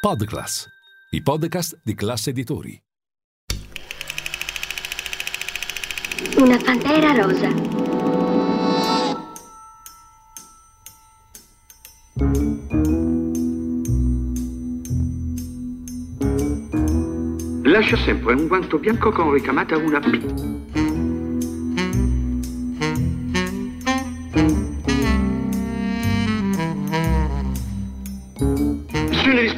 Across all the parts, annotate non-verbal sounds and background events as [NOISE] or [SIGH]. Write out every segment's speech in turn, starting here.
Podclass, i podcast di classe editori. Una pantera rosa. Lascia sempre un guanto bianco con ricamata una P.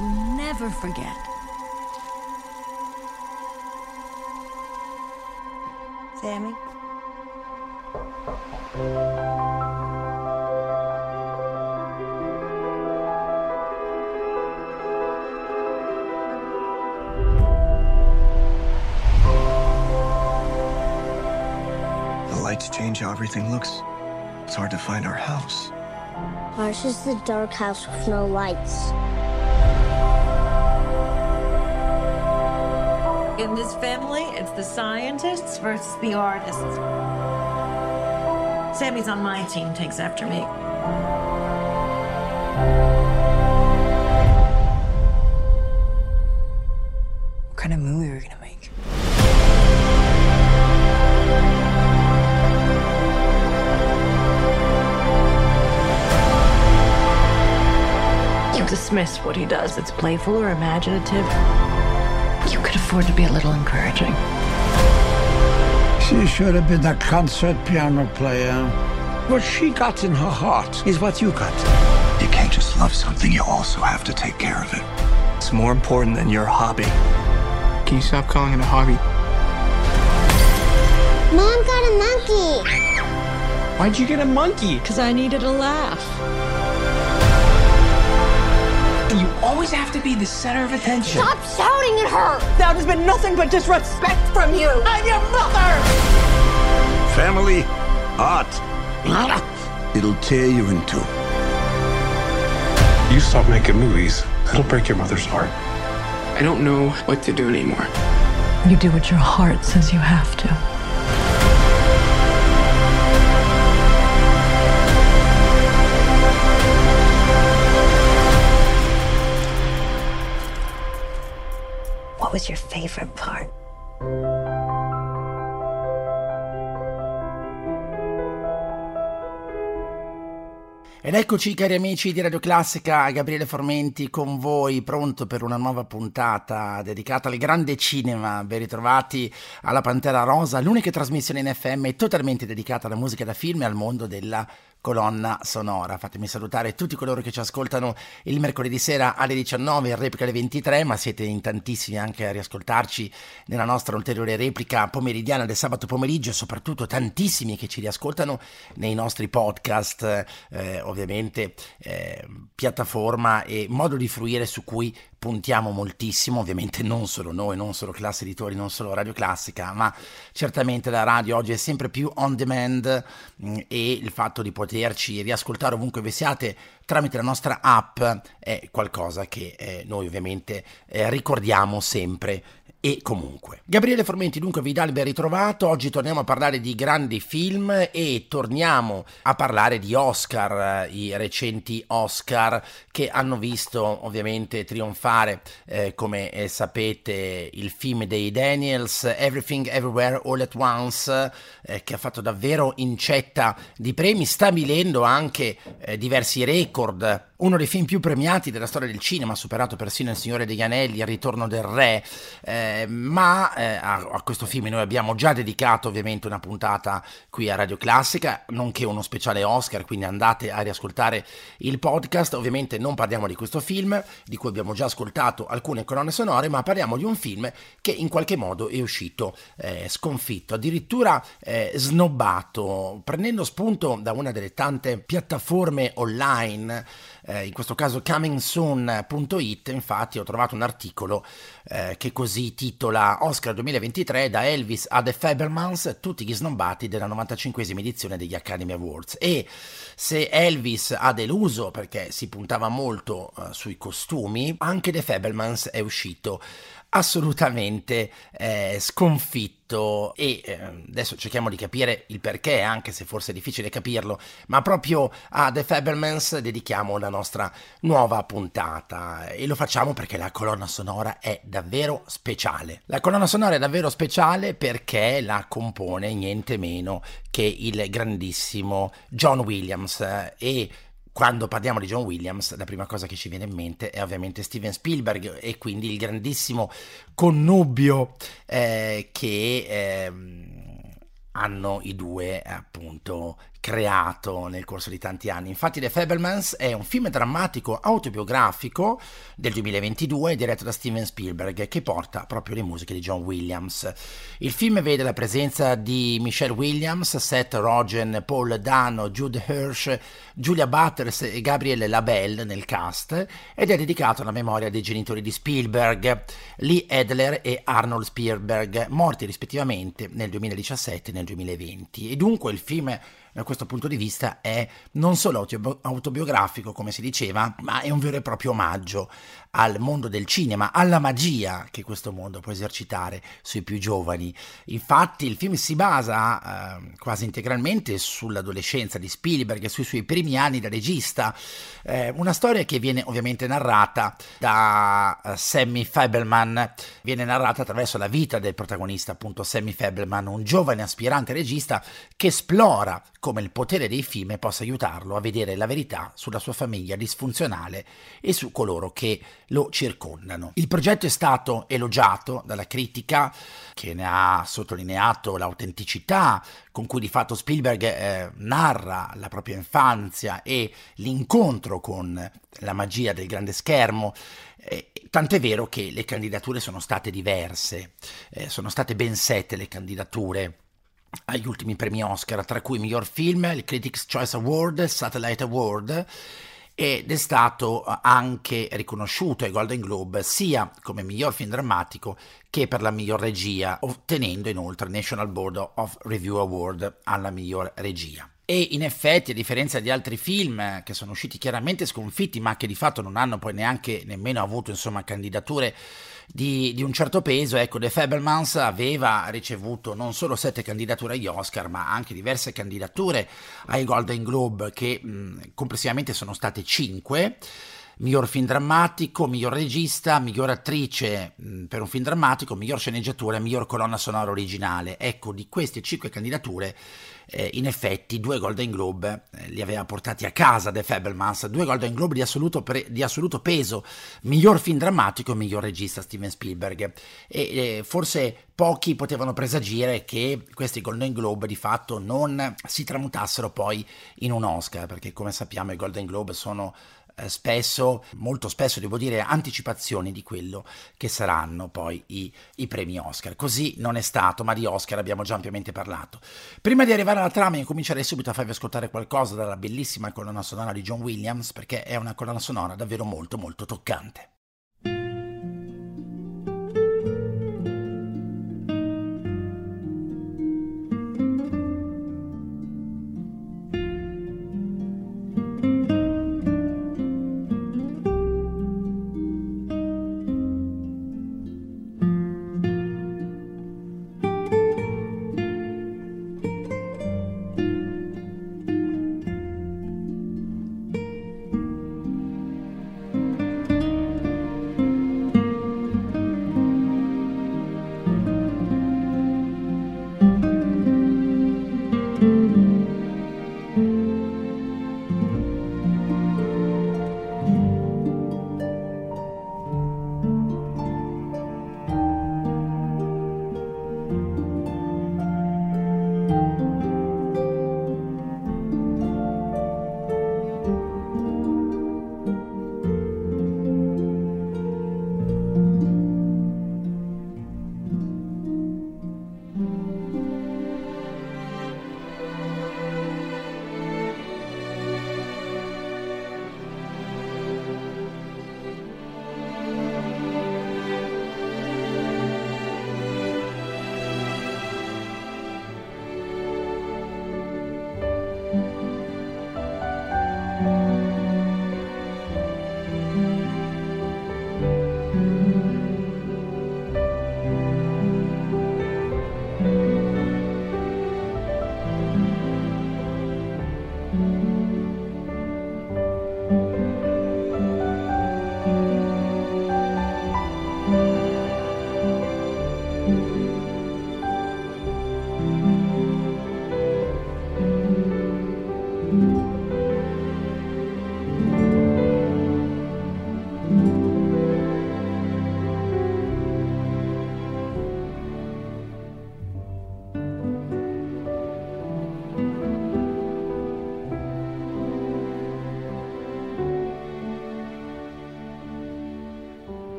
That you never forget. Sammy? The lights change how everything looks. It's hard to find our house. Ours is the dark house with no lights. In this family, it's the scientists versus the artists. Sammy's on my team, takes after me. What kind of movie are we gonna make? You dismiss what he does. It's playful or imaginative. You could afford to be a little encouraging. She should have been a concert piano player. What she got in her heart is what you got. You can't just love something, you also have to take care of it. It's more important than your hobby. Can you stop calling it a hobby? Mom got a monkey. Why'd you get a monkey? Because I needed a laugh. Always have to be the center of attention. Stop shouting at her. That has been nothing but disrespect from you. I'm your mother! Family, art. [LAUGHS] It'll tear you in two. You stop making movies, it'll break your mother's heart. I don't know what to do anymore. You do what your heart says you have to. What was your favorite part? Ed eccoci cari amici di Radio Classica, Gabriele Formenti con voi, pronto per una nuova puntata dedicata al grande cinema. Ben ritrovati alla Pantera Rosa, l'unica trasmissione in FM totalmente dedicata alla musica da film e al mondo della colonna sonora. Fatemi salutare tutti coloro che ci ascoltano il mercoledì sera alle 19 in replica alle 23, ma siete in tantissimi anche a riascoltarci nella nostra ulteriore replica pomeridiana del sabato pomeriggio e soprattutto tantissimi che ci riascoltano nei nostri podcast, eh, ovviamente eh, piattaforma e modo di fruire su cui puntiamo moltissimo, ovviamente non solo noi, non solo classe editori, non solo Radio Classica, ma certamente la radio oggi è sempre più on demand mh, e il fatto di poterci riascoltare ovunque vi siate tramite la nostra app è qualcosa che eh, noi ovviamente eh, ricordiamo sempre e comunque. Gabriele Formenti dunque vi dà il ben ritrovato, oggi torniamo a parlare di grandi film e torniamo a parlare di Oscar, eh, i recenti Oscar che hanno visto ovviamente trionfare eh, come eh, sapete il film dei Daniels Everything Everywhere All at Once eh, che ha fatto davvero incetta di premi, stabilendo anche eh, diversi record uno dei film più premiati della storia del cinema, superato persino Il Signore degli Anelli, Il Ritorno del Re, eh, ma eh, a, a, questo film noi abbiamo già dedicato ovviamente una puntata qui a Radio Classica, nonché uno speciale Oscar, quindi andate a riascoltare il podcast, ovviamente non parliamo di questo film, di cui abbiamo già ascoltato alcune colonne sonore, ma parliamo di un film che in qualche modo è uscito eh, sconfitto, addirittura eh, snobbato, prendendo spunto da una delle tante piattaforme online eh, in questo caso comingsoon.it, infatti ho trovato un articolo eh, che così titola Oscar 2023 da Elvis a The Fabermans, tutti gli snobbati della 95esima edizione degli Academy Awards. E se Elvis ha deluso perché si puntava molto eh, sui costumi, anche The Fabermans è uscito assolutamente eh, sconfitto. E eh, adesso cerchiamo di capire il perché, anche se forse è difficile capirlo, ma proprio a The Fablemans dedichiamo la nostra nuova puntata. E lo facciamo perché la colonna sonora è davvero speciale. La colonna sonora è davvero speciale perché la compone niente meno che il grandissimo John Williams. E quando parliamo di John Williams, la prima cosa che ci viene in mente è ovviamente Steven Spielberg e quindi il grandissimo connubio eh, che eh, hanno i due appunto creato nel corso di tanti anni. Infatti The Fablemans è un film drammatico autobiografico del 2022 diretto da Steven Spielberg che porta proprio le musiche di John Williams. Il film vede la presenza di Michelle Williams, Seth Rogen, Paul Dano, Jude Hirsch, Julia Butters e Gabriele Labelle nel cast ed è dedicato alla memoria dei genitori di Spielberg, Lee Edler e Arnold Spielberg, morti rispettivamente nel 2017 e nel 2020. E dunque il film da questo punto di vista è non solo autobiografico, come si diceva, ma è un vero e proprio omaggio al mondo del cinema, alla magia che questo mondo può esercitare sui più giovani. Infatti il film si basa eh, quasi integralmente sull'adolescenza di Spielberg e sui suoi primi anni da regista, eh, una storia che viene ovviamente narrata da uh, Sammy Fabelman, viene narrata attraverso la vita del protagonista, appunto Sammy Fabelman, un giovane aspirante regista che esplora come il potere dei film possa aiutarlo a vedere la verità sulla sua famiglia disfunzionale e su coloro che lo circondano. Il progetto è stato elogiato dalla critica che ne ha sottolineato l'autenticità con cui di fatto Spielberg eh, narra la propria infanzia e l'incontro con la magia del grande schermo. Eh, tant'è vero che le candidature sono state diverse, eh, sono state ben sette le candidature agli ultimi premi Oscar, tra cui miglior film, il Critics' Choice Award, Satellite Award ed è stato eh, anche riconosciuto ai Golden Globe sia come miglior film drammatico che per la miglior regia, ottenendo inoltre il National Board of Review Award alla miglior regia. E in effetti, a differenza di altri film che sono usciti chiaramente sconfitti, ma che di fatto non hanno poi neanche nemmeno avuto insomma, candidature di, di, un certo peso, ecco, The Fabelmans aveva ricevuto non solo sette candidature agli Oscar, ma anche diverse candidature ai Golden Globe, che mh, complessivamente sono state cinque miglior film drammatico, miglior regista, miglior attrice per un film drammatico, miglior sceneggiatura miglior colonna sonora originale. Ecco, di queste cinque candidature, eh, in effetti, due Golden Globe eh, li aveva portati a casa The Fablemans, due Golden Globe di assoluto, pre- di assoluto peso, miglior film drammatico e miglior regista Steven Spielberg. E eh, forse pochi potevano presagire che questi Golden Globe di fatto non si tramutassero poi in un Oscar, perché come sappiamo i Golden Globe sono spesso, molto spesso devo dire, anticipazioni di quello che saranno poi i, i, premi Oscar. Così non è stato, ma di Oscar abbiamo già ampiamente parlato. Prima di arrivare alla trama, io comincerei subito a farvi ascoltare qualcosa dalla bellissima colonna sonora di John Williams, perché è una colonna sonora davvero molto molto toccante.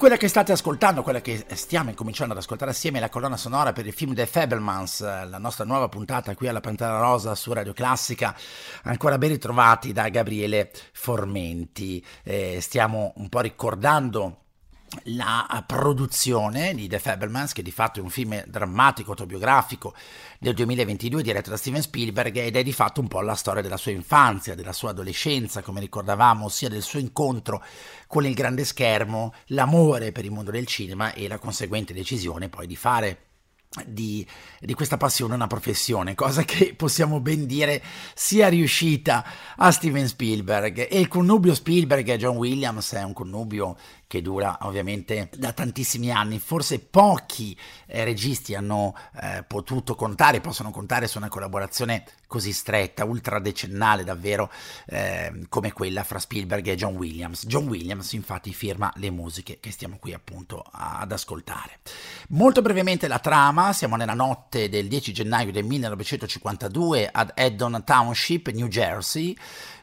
Quella che state ascoltando, quella che stiamo incominciando ad ascoltare assieme la colonna sonora per il film The Fablemans, la nostra nuova puntata qui alla Pantera Rosa su Radio Classica, ancora ben ritrovati da Gabriele Formenti. Eh, stiamo un po' ricordando la produzione di The Fablemans, che di fatto è un film drammatico, autobiografico del 2022 diretto da Steven Spielberg ed è di fatto un po' la storia della sua infanzia, della sua adolescenza, come ricordavamo, sia del suo incontro con il grande schermo, l'amore per il mondo del cinema e la conseguente decisione poi di fare di, di, questa passione una professione, cosa che possiamo ben dire sia riuscita a Steven Spielberg. E il connubio Spielberg e John Williams è un connubio che dura ovviamente da tantissimi anni. Forse pochi eh, registi hanno eh, potuto contare, possono contare su una collaborazione così stretta, ultradecennale davvero, eh, come quella fra Spielberg e John Williams. John Williams infatti firma le musiche che stiamo qui appunto ad ascoltare. Molto brevemente la trama, siamo nella notte del 10 gennaio del 1952 ad Eddon Township, New Jersey,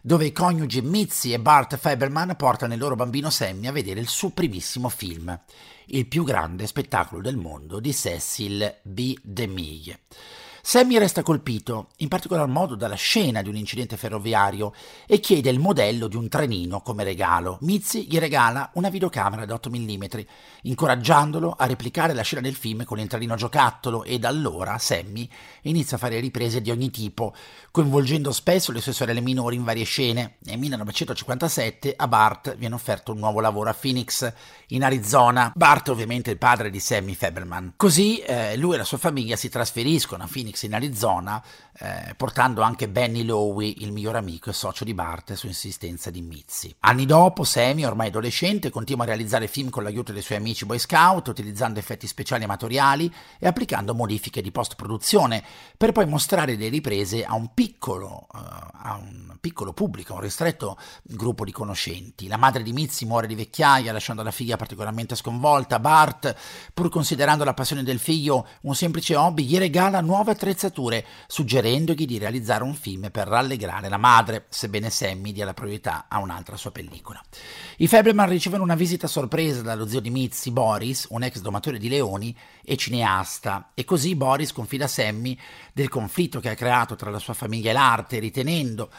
dove i coniugi Mitzi e Bart Faberman portano il loro bambino Sammy a vedere il suo primissimo film, il più grande spettacolo del mondo di Cecil B. DeMille. Sammy resta colpito, in particolar modo dalla scena di un incidente ferroviario, e chiede il modello di un trenino come regalo. Mitzi gli regala una videocamera da 8 mm, incoraggiandolo a replicare la scena del film con il trenino giocattolo e da allora Sammy inizia a fare riprese di ogni tipo, coinvolgendo spesso le sue sorelle minori in varie scene. Nel 1957 a Bart viene offerto un nuovo lavoro a Phoenix, in Arizona. Bart ovviamente è il padre di Sammy Feberman. Così eh, lui e la sua famiglia si trasferiscono a Phoenix in Arizona, eh, portando anche Benny Lowe, il miglior amico e socio di Bart, su insistenza di Mitzi. Anni dopo, Sammy, ormai adolescente, continua a realizzare film con l'aiuto dei suoi amici Boy Scout, utilizzando effetti speciali amatoriali e applicando modifiche di post-produzione, per poi mostrare le riprese a un piccolo, uh, a un piccolo pubblico, un ristretto gruppo di conoscenti. La madre di Mitzi muore di vecchiaia, lasciando la figlia particolarmente sconvolta. Bart, pur considerando la passione del figlio un semplice hobby, gli regala nuove attrezzature, suggerendogli di realizzare un film per rallegrare la madre, sebbene Sammy dia la priorità a un'altra sua pellicola. I Fableman ricevono una visita sorpresa dallo zio di Mitzi, Boris, un ex domatore di leoni e cineasta, e così Boris confida a Sammy del conflitto che ha creato tra la sua famiglia e l'arte, ritenendo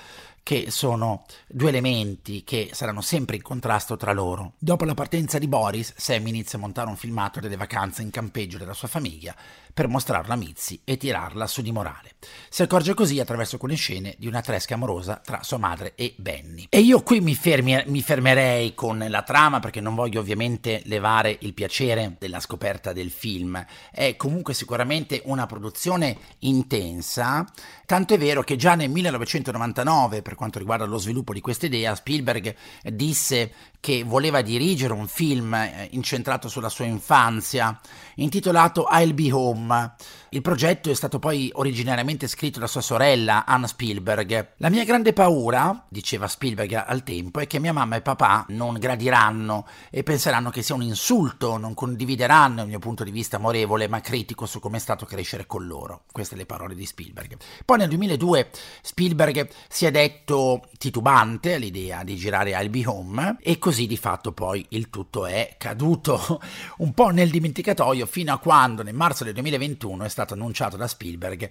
che sono due elementi che saranno sempre in contrasto tra loro. Dopo la partenza di Boris, Sam inizia a montare un filmato delle vacanze in campeggio della sua famiglia per mostrarla a Mitzi e tirarla su di morale. Si accorge così attraverso quelle scene di una tresca amorosa tra sua madre e Benny. E io qui mi, fermi, mi fermerei con la trama perché non voglio ovviamente levare il piacere della scoperta del film. È comunque sicuramente una produzione intensa, tanto è vero che già nel 1999, per quanto riguarda lo sviluppo di questa idea, Spielberg disse che voleva dirigere un film eh, incentrato sulla sua infanzia, intitolato I'll Be Home. Il progetto è stato poi originariamente scritto da sua sorella, Anna Spielberg. La mia grande paura, diceva Spielberg al tempo, è che mia mamma e papà non gradiranno e penseranno che sia un insulto, non condivideranno il mio punto di vista amorevole ma critico su come è stato crescere con loro. Queste le parole di Spielberg. Poi nel 2002 Spielberg si è detto titubante all'idea di girare I'll Be Home e così di fatto poi il tutto è caduto [LAUGHS] un po' nel dimenticatoio fino a quando nel marzo del 2021 è stato annunciato da Spielberg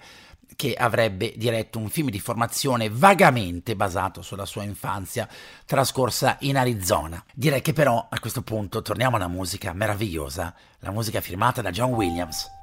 che avrebbe diretto un film di formazione vagamente basato sulla sua infanzia trascorsa in Arizona. Direi che però a questo punto torniamo alla musica meravigliosa, la musica firmata da John Williams.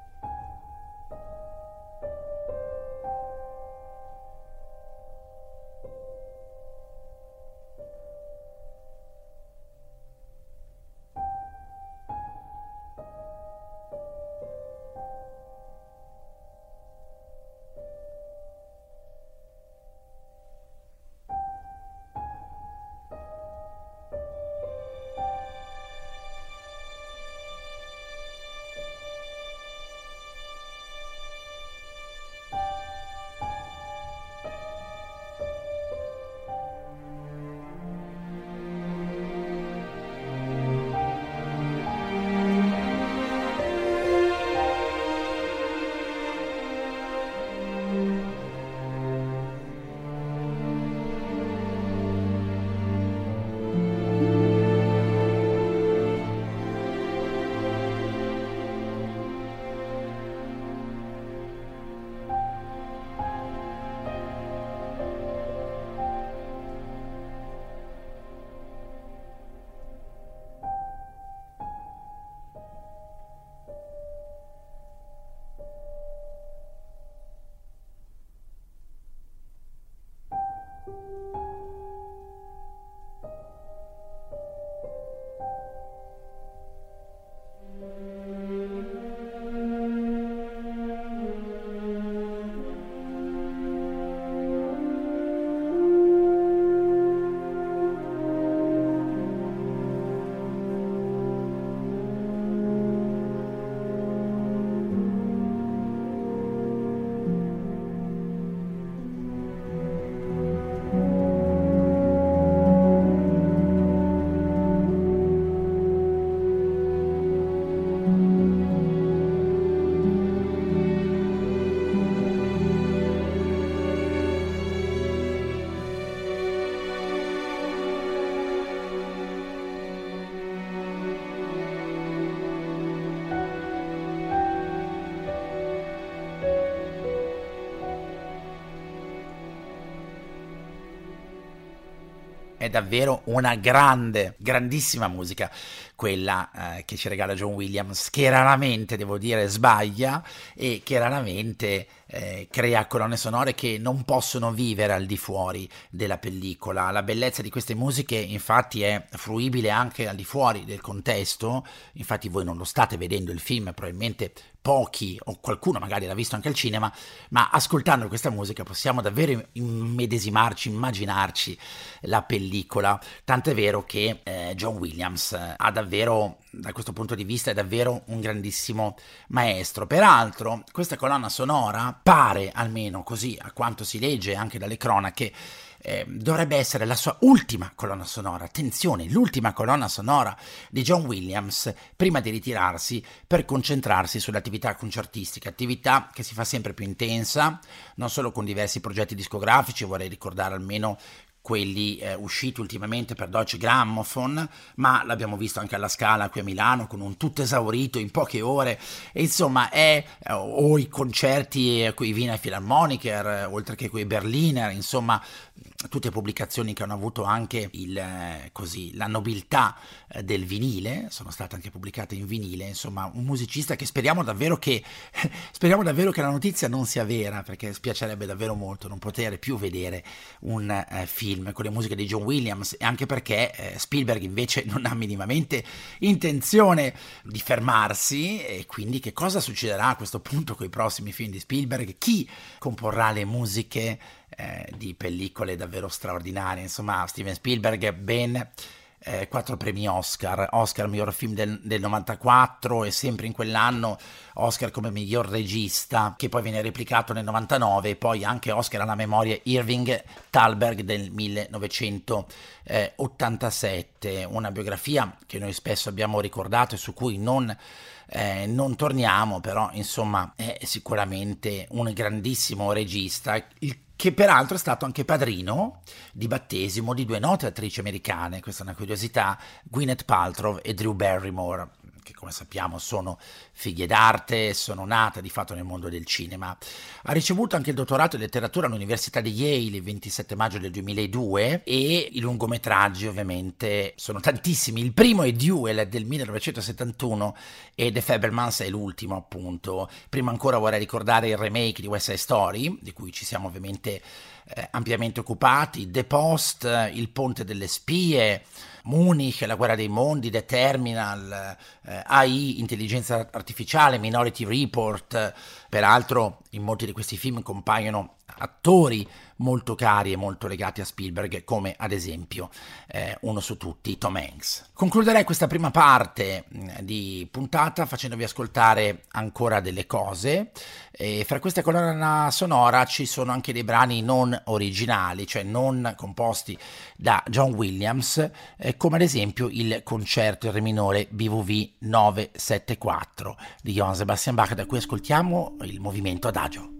Davvero una grande, grandissima musica quella eh, che ci regala John Williams, che raramente, devo dire, sbaglia e che raramente eh, crea colonne sonore che non possono vivere al di fuori della pellicola. La bellezza di queste musiche infatti è fruibile anche al di fuori del contesto, infatti voi non lo state vedendo il film, probabilmente pochi o qualcuno magari l'ha visto anche al cinema, ma ascoltando questa musica possiamo davvero immedesimarci, immaginarci la pellicola, tant'è vero che eh, John Williams eh, ha davvero, da questo punto di vista, è davvero un grandissimo maestro. Peraltro, questa colonna sonora pare, almeno così a quanto si legge anche dalle cronache, eh, dovrebbe essere la sua ultima colonna sonora. Attenzione, l'ultima colonna sonora di John Williams prima di ritirarsi per concentrarsi sull'attività concertistica, attività che si fa sempre più intensa, non solo con diversi progetti discografici, vorrei ricordare almeno quelli eh, usciti ultimamente per Deutsche Grammophon, ma l'abbiamo visto anche alla Scala qui a Milano con un tutto esaurito in poche ore, e insomma è eh, o i concerti con i Wiener Philharmoniker, eh, oltre che con i Berliner, insomma tutte pubblicazioni che hanno avuto anche il, eh, così, la nobiltà eh, del vinile, sono state anche pubblicate in vinile, insomma un musicista che speriamo davvero che, [LAUGHS] speriamo davvero che la notizia non sia vera, perché spiacerebbe davvero molto non poter più vedere un eh, film con le musiche di John Williams, anche perché eh, Spielberg invece [LAUGHS] non ha minimamente intenzione di fermarsi, e quindi che cosa succederà a questo punto con i prossimi film di Spielberg? Chi comporrà le musiche? Eh, di pellicole davvero straordinarie. Insomma, Steven Spielberg ben eh, quattro premi Oscar, Oscar miglior film del, del, 94 e sempre in quell'anno Oscar come miglior regista, che poi viene replicato nel 99 e poi anche Oscar alla memoria Irving Thalberg del 1987, una biografia che noi spesso abbiamo ricordato e su cui non eh, non torniamo, però insomma è sicuramente un grandissimo regista, il che peraltro è stato anche padrino di battesimo di due note attrici americane, questa è una curiosità, Gwyneth Paltrow e Drew Barrymore che come sappiamo sono figlie d'arte sono nate di fatto nel mondo del cinema. Ha ricevuto anche il dottorato in letteratura all'Università di Yale il 27 maggio del 2002 e i lungometraggi ovviamente sono tantissimi. Il primo è Duel del 1971 e The Fabermans è l'ultimo appunto. Prima ancora vorrei ricordare il remake di West Side Story, di cui ci siamo ovviamente eh, ampiamente occupati, The Post, Il Ponte delle Spie, Munich, La guerra dei mondi, The Terminal, eh, AI, Intelligenza artificiale, Minority Report. Peraltro in molti di questi film compaiono attori molto cari e molto legati a Spielberg, come ad esempio eh, uno su tutti, Tom Hanks. Concluderei questa prima parte mm, di puntata facendovi ascoltare ancora delle cose. E fra queste colonna sonora ci sono anche dei brani non originali, cioè non composti da John Williams, eh, come ad esempio il concerto in re minore BVV 974 di Johann Sebastian Bach, da cui ascoltiamo il movimento adagio.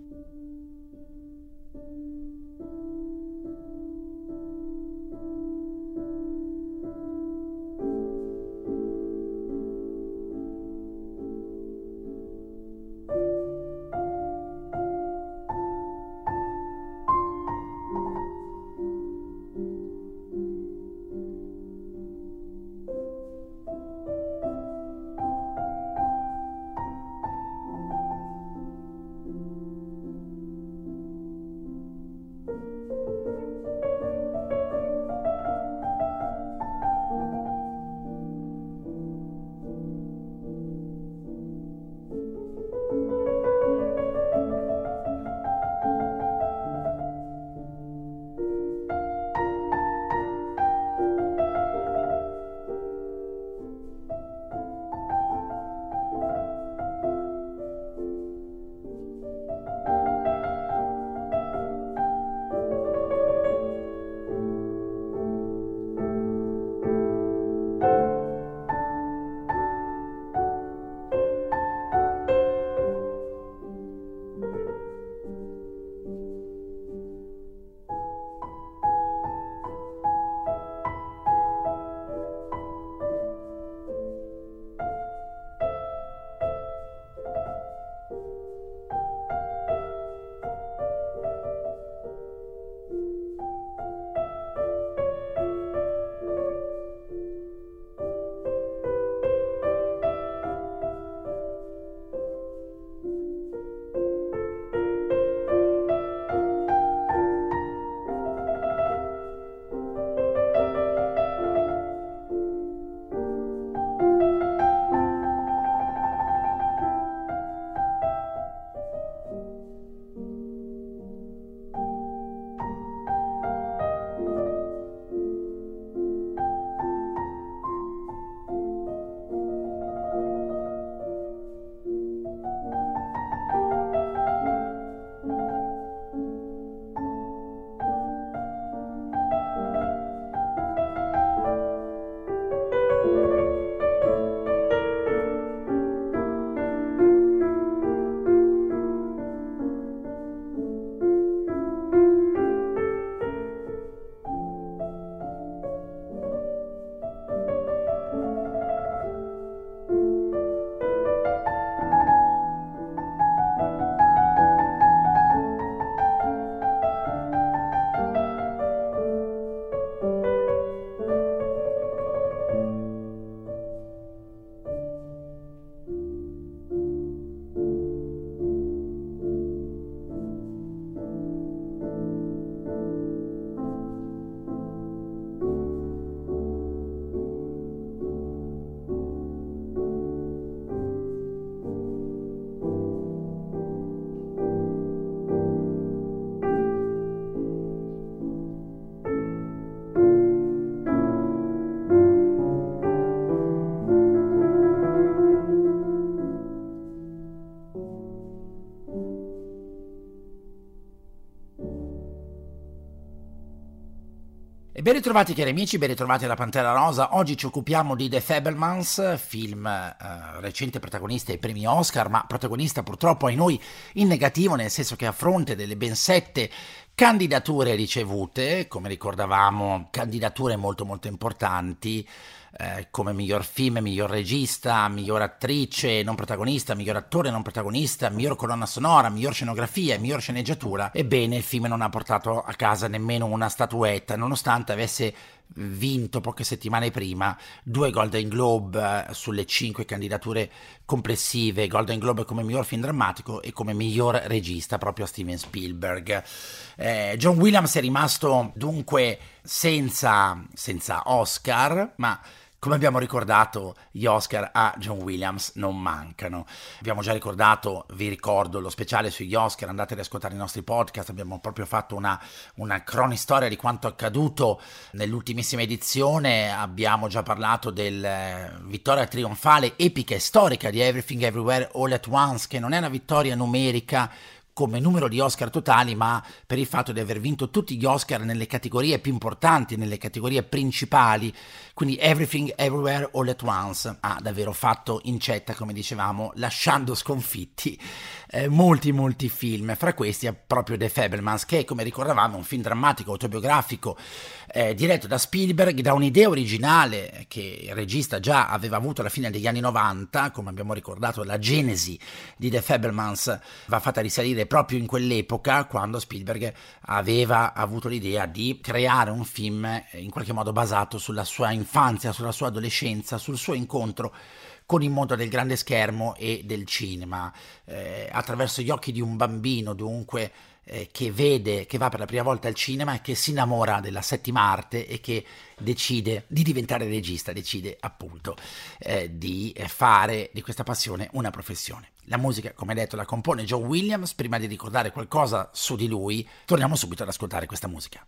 Ben ritrovati cari amici, ben ritrovati alla Pantera Rosa. Oggi ci occupiamo di The Fablemans, film eh, recente protagonista ai premi Oscar, ma protagonista purtroppo ai noi in negativo, nel senso che a fronte delle ben sette candidature ricevute, come ricordavamo, candidature molto molto importanti, eh, come miglior film, miglior regista, miglior attrice non protagonista, miglior attore non protagonista, miglior colonna sonora, miglior scenografia, miglior sceneggiatura. Ebbene, il film non ha portato a casa nemmeno una statuetta, nonostante avesse vinto poche settimane prima due Golden Globe eh, sulle cinque candidature complessive, Golden Globe come miglior film drammatico e come miglior regista proprio Steven Spielberg. Eh, John Williams è rimasto dunque senza, senza Oscar, ma come abbiamo ricordato, gli Oscar a John Williams non mancano. Abbiamo già ricordato, vi ricordo, lo speciale sugli Oscar, andate ad ascoltare i nostri podcast, abbiamo proprio fatto una, una cronistoria di quanto accaduto nell'ultimissima edizione, abbiamo già parlato della eh, vittoria trionfale, epica e storica di Everything Everywhere All at Once, che non è una vittoria numerica come numero di Oscar totali, ma per il fatto di aver vinto tutti gli Oscar nelle categorie più importanti, nelle categorie principali, quindi Everything Everywhere All at Once ha davvero fatto incetta, come dicevamo, lasciando sconfitti eh, molti molti film, fra questi è proprio The Fablemans, che come ricordavamo è un film drammatico, autobiografico, eh, diretto da Spielberg, da un'idea originale che il regista già aveva avuto alla fine degli anni 90, come abbiamo ricordato la genesi di The Fablemans va fatta risalire proprio in quell'epoca, quando Spielberg aveva avuto l'idea di creare un film eh, in qualche modo basato sulla sua infanzia, sulla sua adolescenza, sul suo incontro con il mondo del grande schermo e del cinema, eh, attraverso gli occhi di un bambino dunque eh, che vede, che va per la prima volta al cinema e che si innamora della settima arte e che decide di diventare regista, decide appunto eh, di fare di questa passione una professione. La musica, come detto, la compone Joe Williams. Prima di ricordare qualcosa su di lui, torniamo subito ad ascoltare questa musica.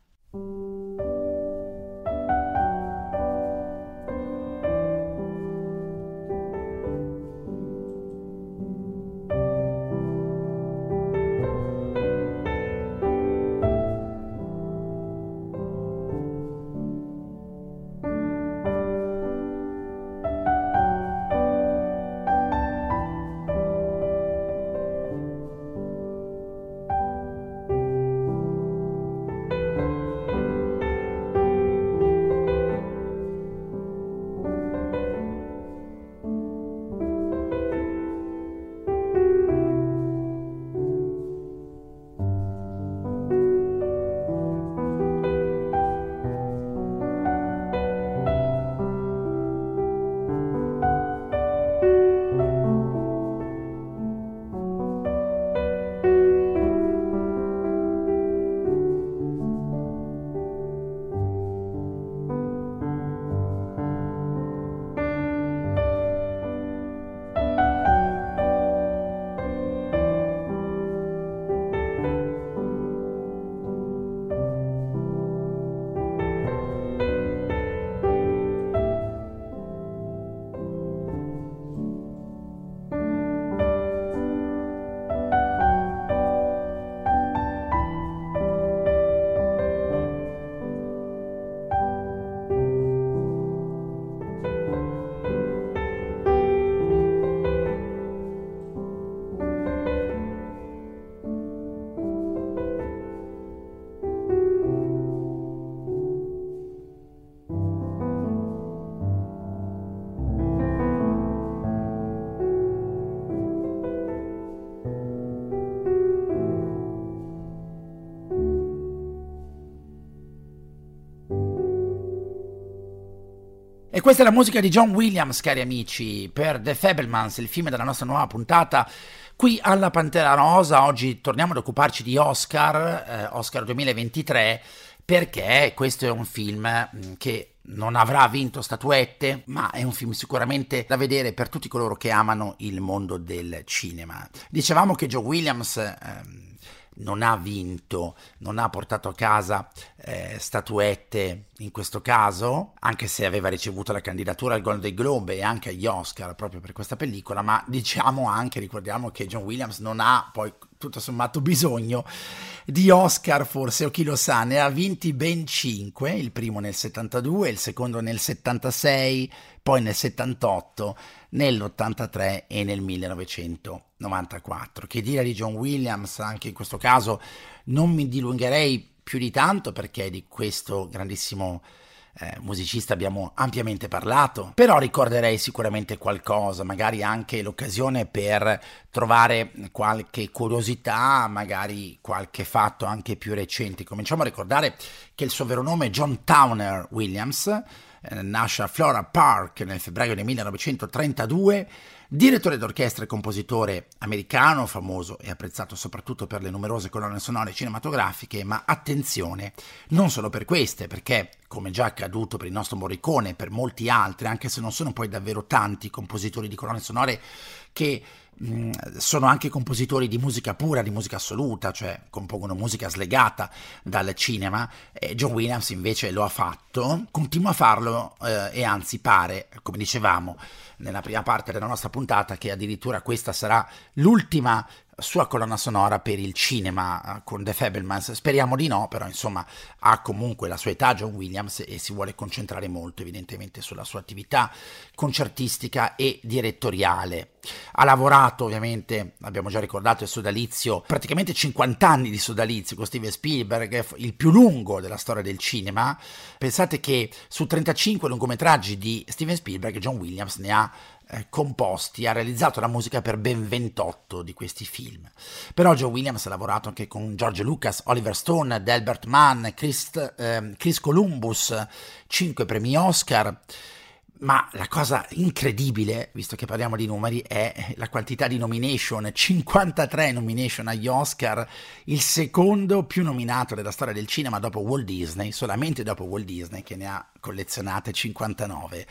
Questa è la musica di John Williams, cari amici, per The Fablemans, il film della nostra nuova puntata qui alla Pantera Rosa. Oggi torniamo ad occuparci di Oscar, eh, Oscar 2023, perché questo è un film mm, che non avrà vinto statuette, ma è un film sicuramente da vedere per tutti coloro che amano il mondo del cinema. Dicevamo che Joe Williams... Eh, non ha vinto, non ha portato a casa eh, statuette in questo caso, anche se aveva ricevuto la candidatura al Golden Globe e anche agli Oscar proprio per questa pellicola, ma diciamo anche, ricordiamo che John Williams non ha poi tutto sommato bisogno di Oscar, forse, o chi lo sa, ne ha vinti ben 5, il primo nel 72, il secondo nel 76, poi nel 78, nell'83 e nel 1994. Che dire di John Williams, anche in questo caso non mi dilungherei più di tanto perché di questo grandissimo eh, musicista abbiamo ampiamente parlato, però ricorderei sicuramente qualcosa, magari anche l'occasione per trovare qualche curiosità, magari qualche fatto anche più recente. Cominciamo a ricordare che il suo vero nome è John Towner Williams, eh, nasce a Flora Park nel febbraio del 1932 Direttore d'orchestra e compositore americano, famoso e apprezzato soprattutto per le numerose colonne sonore cinematografiche, ma attenzione, non solo per queste, perché, come già accaduto per il nostro Morricone e per molti altri, anche se non sono poi davvero tanti compositori di colonne sonore che Mm, sono anche compositori di musica pura, di musica assoluta, cioè compongono musica slegata dal cinema. E John Williams invece lo ha fatto, continua a farlo eh, e anzi pare, come dicevamo nella prima parte della nostra puntata, che addirittura questa sarà l'ultima sua colonna sonora per il cinema eh, con The Fablemans. Speriamo di no, però insomma ha comunque la sua età John Williams e si vuole concentrare molto evidentemente sulla sua attività concertistica e direttoriale. Ha lavorato ovviamente, abbiamo già ricordato il sodalizio, praticamente 50 anni di sodalizio con Steven Spielberg, il più lungo della storia del cinema. Pensate che su 35 lungometraggi di Steven Spielberg John Williams ne ha eh, composti, ha realizzato la musica per ben 28 di questi film. Però Joe Williams ha lavorato anche con George Lucas, Oliver Stone, Delbert Mann, Chris, eh, Chris Columbus, 5 premi Oscar. Ma la cosa incredibile, visto che parliamo di numeri, è la quantità di nomination, 53 nomination agli Oscar, il secondo più nominato della storia del cinema dopo Walt Disney, solamente dopo Walt Disney che ne ha collezionate 59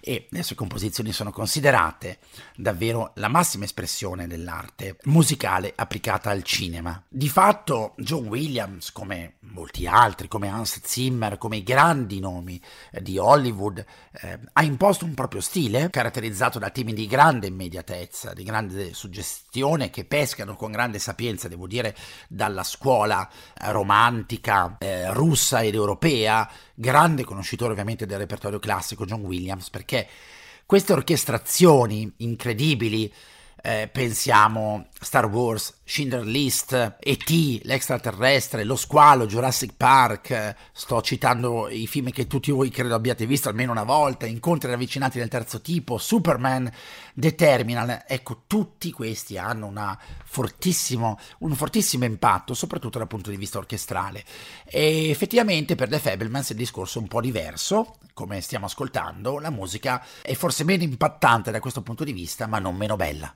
e le sue composizioni sono considerate davvero la massima espressione dell'arte musicale applicata al cinema. Di fatto John Williams, come molti altri, come Hans Zimmer, come i grandi nomi eh, di Hollywood, eh, ha imposto un proprio stile caratterizzato da temi di grande immediatezza, di grande suggestione che pescano con grande sapienza, devo dire, dalla scuola romantica eh, russa ed europea, grande conoscitore ovviamente del repertorio classico John Williams, perché queste orchestrazioni incredibili eh, pensiamo Star Wars, Schindler List, E.T., l'extraterrestre, Lo squalo, Jurassic Park, sto citando i film che tutti voi credo abbiate visto almeno una volta, Incontri ravvicinati del terzo tipo, Superman, The Terminal, ecco tutti questi hanno fortissimo, un fortissimo impatto, soprattutto dal punto di vista orchestrale e effettivamente per The Fablemans il discorso è un po' diverso, come stiamo ascoltando, la musica è forse meno impattante da questo punto di vista ma non meno bella.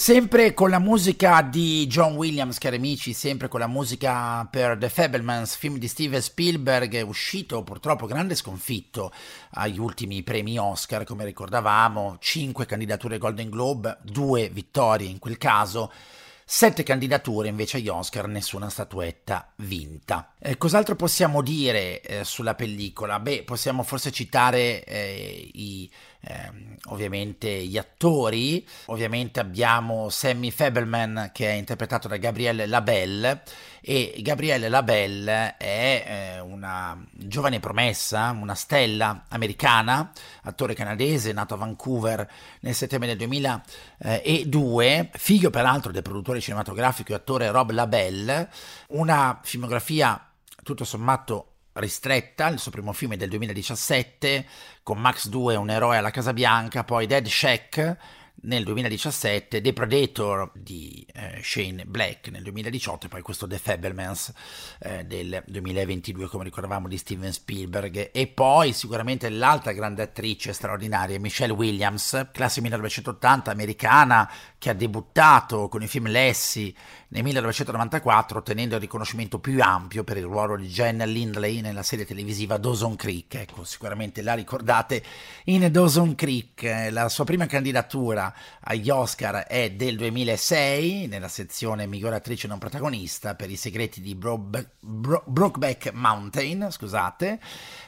Sempre con la musica di John Williams, cari amici, sempre con la musica per The Fablemans, film di Steven Spielberg, uscito purtroppo grande sconfitto agli ultimi premi Oscar, come ricordavamo, 5 candidature Golden Globe, 2 vittorie in quel caso. Sette candidature invece agli Oscar, nessuna statuetta vinta. Eh, cos'altro possiamo dire eh, sulla pellicola? Beh, possiamo forse citare eh, i, ehm, ovviamente gli attori. Ovviamente abbiamo Sammy Fableman che è interpretato da Gabrielle Labelle e Gabrielle Labelle è eh, una giovane promessa, una stella americana, attore canadese nato a Vancouver nel settembre del 2002, figlio peraltro del produttore cinematografico e attore Rob Labelle, una filmografia tutto sommato ristretta, il suo primo film è del 2017 con Max 2, un eroe alla Casa Bianca, poi Dead Shack nel 2017, The Predator di eh, Shane Black nel 2018 e poi questo The Fablemans eh, del 2022 come ricordavamo di Steven Spielberg. E poi sicuramente l'altra grande attrice straordinaria Michelle Williams, classe 1980 americana che ha debuttato con il film Lassie nel 1994 ottenendo il riconoscimento più ampio per il ruolo di Jen Lindley nella serie televisiva Dawson Creek. Ecco, sicuramente la ricordate in Dawson Creek. La sua prima candidatura agli Oscar è del 2006 nella sezione miglior attrice non protagonista per i segreti di Bro- Bro- Brokeback Mountain, scusate,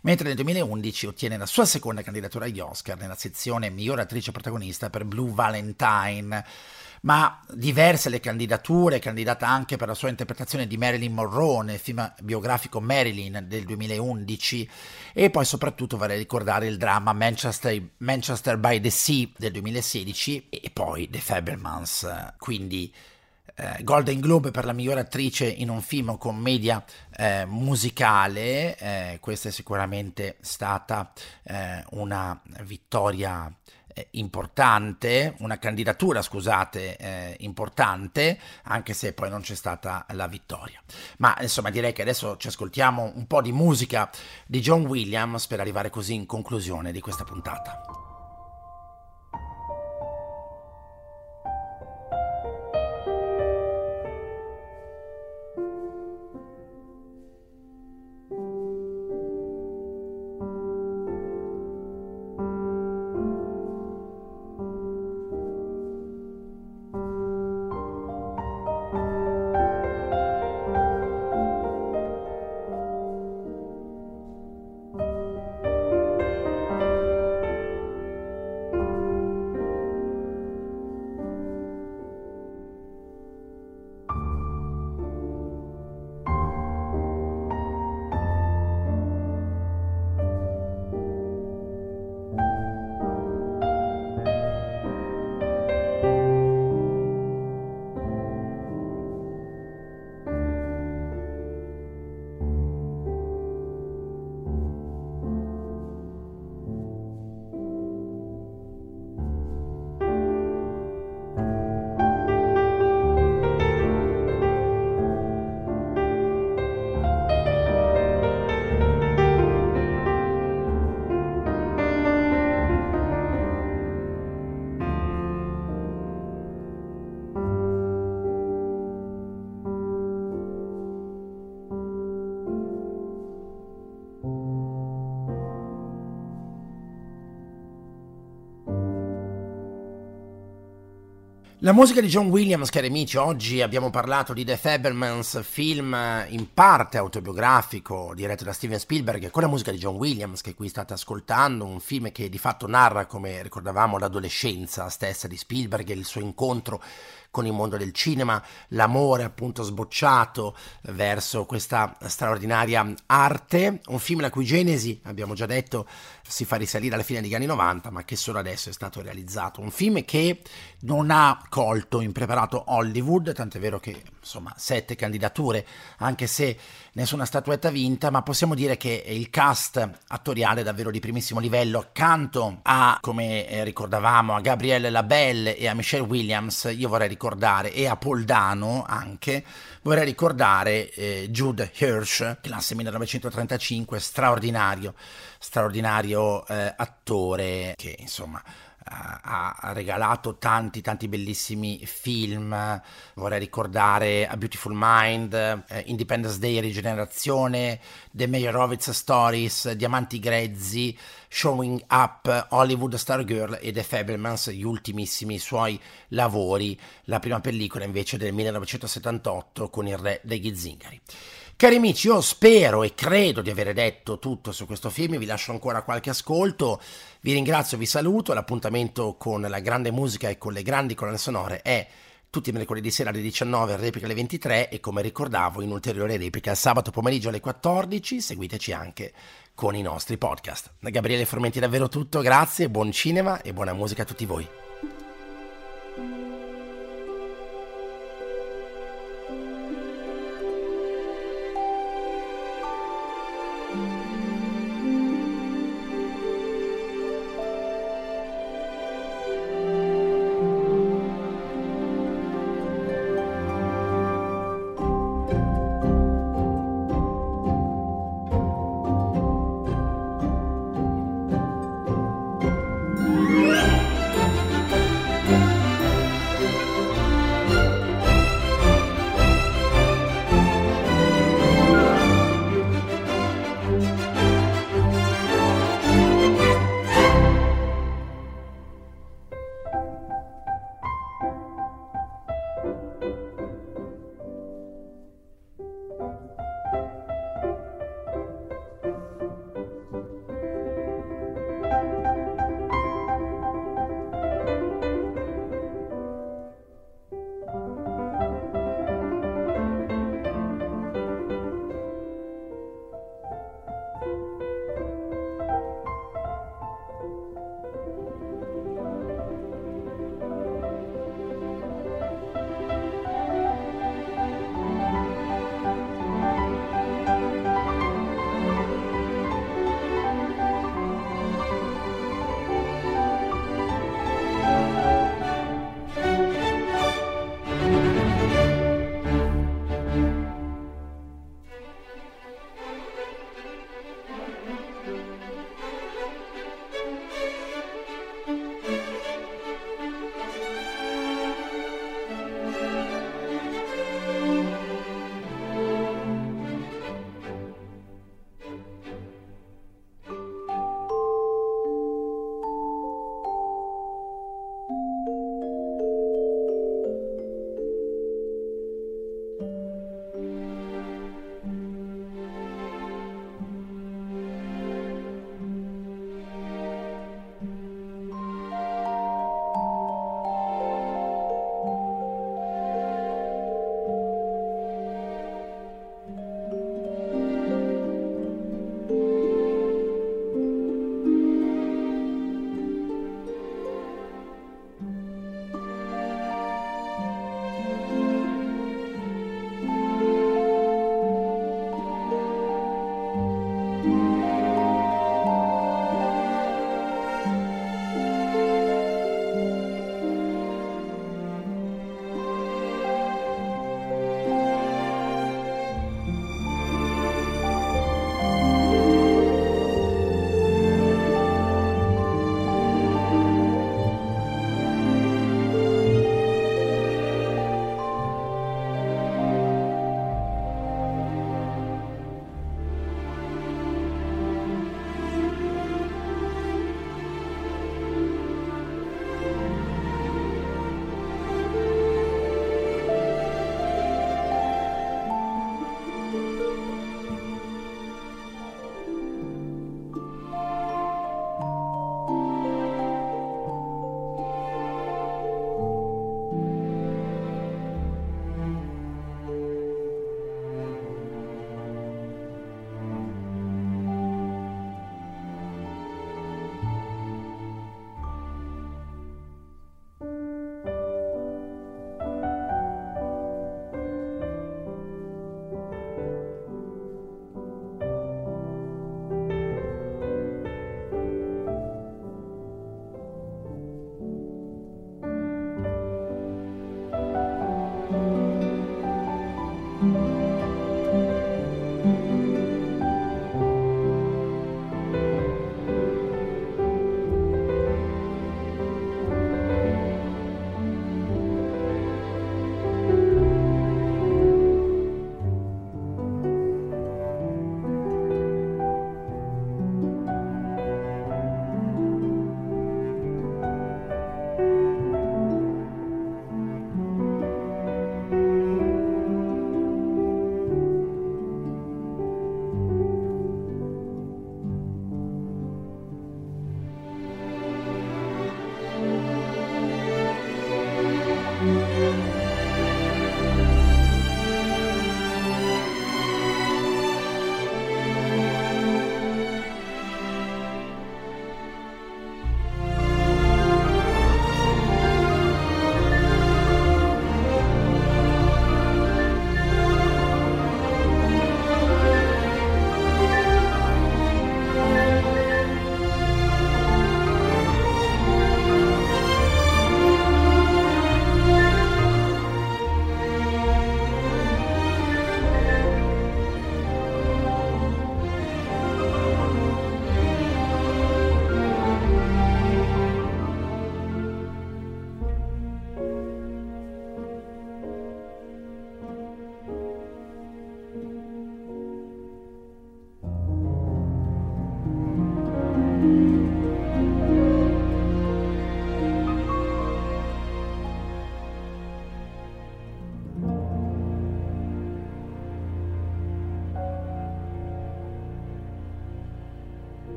mentre nel 2011 ottiene la sua seconda candidatura agli Oscar nella sezione miglior attrice protagonista per Blue Valentine ma diverse le candidature, candidata anche per la sua interpretazione di Marilyn Monroe nel film biografico Marilyn del 2011 e poi soprattutto vorrei ricordare il dramma Manchester, Manchester by the Sea del 2016 e poi The Fablemans, quindi eh, Golden Globe per la migliore attrice in un film o commedia eh, musicale, eh, questa è sicuramente stata eh, una vittoria importante, una candidatura, scusate, eh, importante, anche se poi non c'è stata la vittoria. Ma insomma direi che adesso ci ascoltiamo un po' di musica di John Williams per arrivare così in conclusione di questa puntata. La musica di John Williams, cari amici, oggi abbiamo parlato di The Fablemans, film in parte autobiografico diretto da Steven Spielberg, con la musica di John Williams che qui state ascoltando, un film che di fatto narra, come ricordavamo, l'adolescenza stessa di Spielberg e il suo incontro con il mondo del cinema, l'amore appunto sbocciato verso questa straordinaria arte, un film la cui genesi, abbiamo già detto, si fa risalire alla fine degli anni 90, ma che solo adesso è stato realizzato, un film che non ha colto impreparato Hollywood, tant'è vero che insomma sette candidature, anche se nessuna statuetta vinta, ma possiamo dire che il cast attoriale è davvero di primissimo livello, accanto a, come eh, ricordavamo, a Gabrielle Labelle e a Michelle Williams, io vorrei ricordare, e a Paul Dano anche, vorrei ricordare eh, Jude Hirsch, classe 1935, straordinario, straordinario eh, attore che insomma ha regalato tanti tanti bellissimi film, vorrei ricordare A Beautiful Mind, eh, Independence Day Rigenerazione, The Meyerowitz Stories, Diamanti Grezzi, Showing Up, Hollywood Star Girl e The Fablemans, gli ultimissimi suoi lavori, la prima pellicola invece del 1978 con il re degli zingari. Cari amici, io spero e credo di aver detto tutto su questo film, vi lascio ancora qualche ascolto, vi ringrazio, vi saluto, l'appuntamento con la grande musica e con le grandi colonne sonore è tutti i mercoledì sera alle 19, replica alle 23 e come ricordavo in ulteriore replica sabato pomeriggio alle 14, seguiteci anche con i nostri podcast. Da Gabriele Formenti davvero tutto, grazie, buon cinema e buona musica a tutti voi.